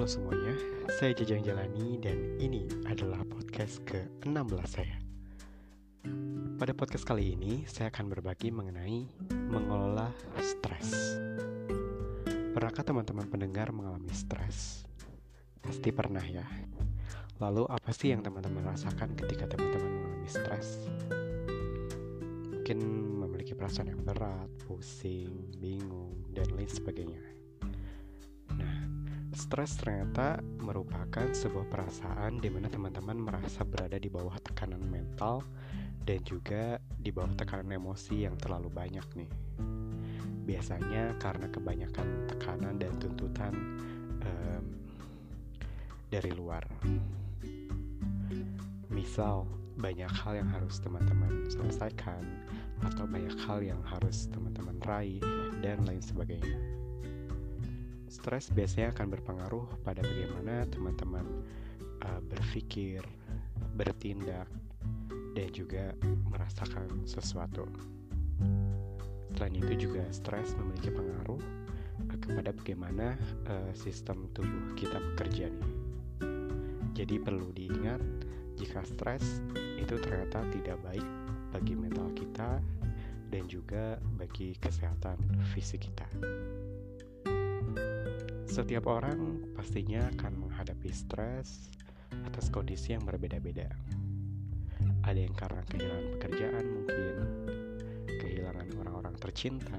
saya Jajang Jalani dan ini adalah podcast ke-16 saya. Pada podcast kali ini, saya akan berbagi mengenai mengelola stres. Pernahkah teman-teman pendengar mengalami stres? Pasti pernah ya. Lalu apa sih yang teman-teman rasakan ketika teman-teman mengalami stres? Mungkin memiliki perasaan yang berat, pusing, bingung, dan lain sebagainya. Stres ternyata merupakan sebuah perasaan di mana teman-teman merasa berada di bawah tekanan mental dan juga di bawah tekanan emosi yang terlalu banyak nih. Biasanya karena kebanyakan tekanan dan tuntutan um, dari luar. Misal, banyak hal yang harus teman-teman selesaikan atau banyak hal yang harus teman-teman raih dan lain sebagainya. Stres biasanya akan berpengaruh pada bagaimana teman-teman uh, berpikir, bertindak, dan juga merasakan sesuatu. Selain itu juga stres memiliki pengaruh uh, kepada bagaimana uh, sistem tubuh kita bekerja nih. Jadi perlu diingat jika stres itu ternyata tidak baik bagi mental kita dan juga bagi kesehatan fisik kita. Setiap orang pastinya akan menghadapi stres atas kondisi yang berbeda-beda. Ada yang karena kehilangan pekerjaan mungkin, kehilangan orang-orang tercinta,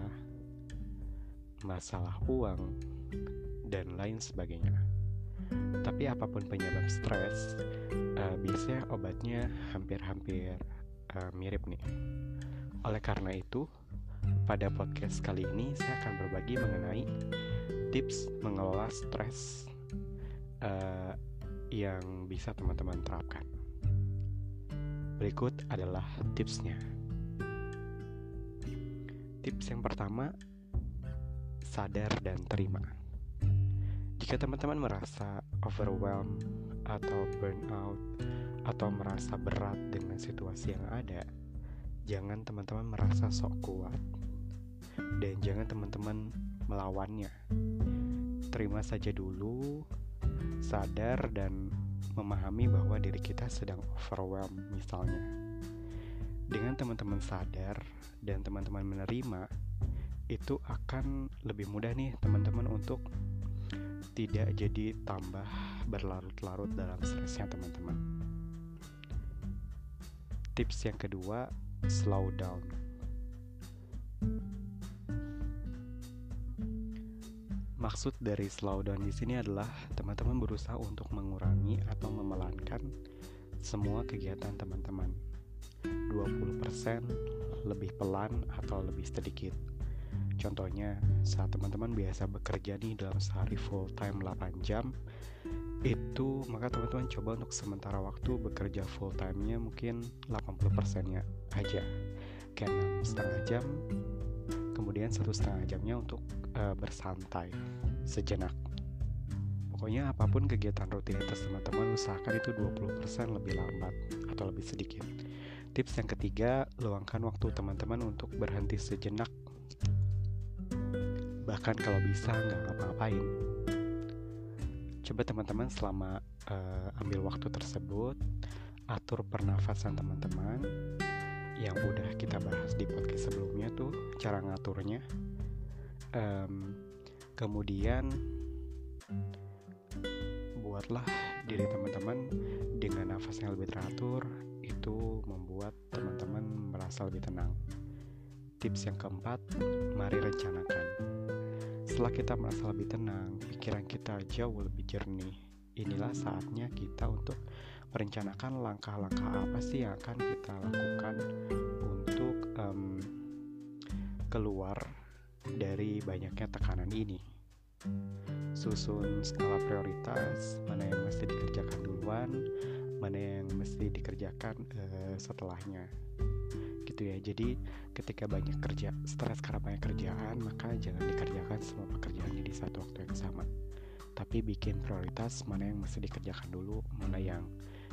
masalah uang, dan lain sebagainya. Tapi apa pun penyebab stres, uh, biasanya obatnya hampir-hampir uh, mirip nih. Oleh karena itu, pada podcast kali ini saya akan berbagi mengenai tips mengelola stres uh, yang bisa teman-teman terapkan. Berikut adalah tipsnya. Tips yang pertama, sadar dan terima. Jika teman-teman merasa overwhelmed atau burnout atau merasa berat dengan situasi yang ada, jangan teman-teman merasa sok kuat dan jangan teman-teman melawannya. Terima saja dulu, sadar dan memahami bahwa diri kita sedang overwhelmed misalnya. Dengan teman-teman sadar dan teman-teman menerima, itu akan lebih mudah nih teman-teman untuk tidak jadi tambah berlarut-larut dalam stresnya teman-teman. Tips yang kedua, slow down. Maksud dari slow down di sini adalah teman-teman berusaha untuk mengurangi atau memelankan semua kegiatan teman-teman. 20% lebih pelan atau lebih sedikit. Contohnya, saat teman-teman biasa bekerja nih dalam sehari full time 8 jam, itu maka teman-teman coba untuk sementara waktu bekerja full time-nya mungkin 80%-nya aja. Kayak 6 setengah jam, kemudian satu setengah jamnya untuk uh, bersantai sejenak. Pokoknya apa pun kegiatan rutinitas teman-teman usahakan itu 20% lebih lambat atau lebih sedikit. Tips yang ketiga, luangkan waktu teman-teman untuk berhenti sejenak. Bahkan kalau bisa nggak ngapa-ngapain. Coba teman-teman selama uh, ambil waktu tersebut, atur pernafasan teman-teman yang udah kita bahas di podcast sebelumnya tuh cara ngaturnya. Um, kemudian buatlah diri teman-teman dengan nafas yang lebih teratur itu membuat teman-teman merasa lebih tenang. Tips yang keempat mari rencanakan. Setelah kita merasa lebih tenang pikiran kita jauh lebih jernih. Inilah saatnya kita untuk merencanakan langkah-langkah apa sih yang akan kita lakukan keluar dari banyaknya tekanan ini. Susun skala prioritas, mana yang mesti dikerjakan duluan, mana yang mesti dikerjakan uh, setelahnya. Gitu ya. Jadi ketika banyak kerja, stres karena banyak kerjaan, maka jangan dikerjakan semua pekerjaannya di satu waktu yang sama. Tapi bikin prioritas mana yang mesti dikerjakan dulu, mana yang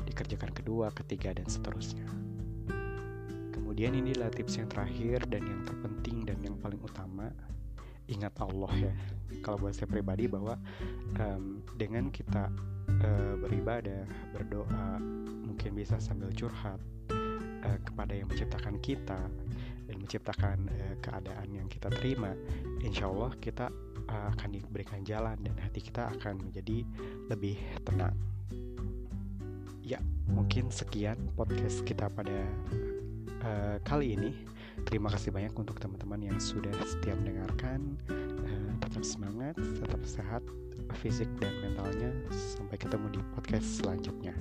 dikerjakan kedua, ketiga, dan seterusnya. Kemudian inilah tips yang terakhir dan yang terpenting paling utama ingat Allah ya. Kalau buat saya pribadi bahwa um, dengan kita uh, beribadah, berdoa, mungkin bisa sambil curhat uh, kepada yang menciptakan kita dan menciptakan uh, keadaan yang kita terima, insya Allah kita uh, akan diberikan jalan dan hati kita akan menjadi lebih tenang. Ya, mungkin sekian podcast kita pada uh, kali ini. Terima kasih banyak untuk teman-teman yang sudah setia mendengarkan. Uh, tetap semangat, tetap sehat, fisik dan mentalnya. Sampai ketemu di podcast selanjutnya.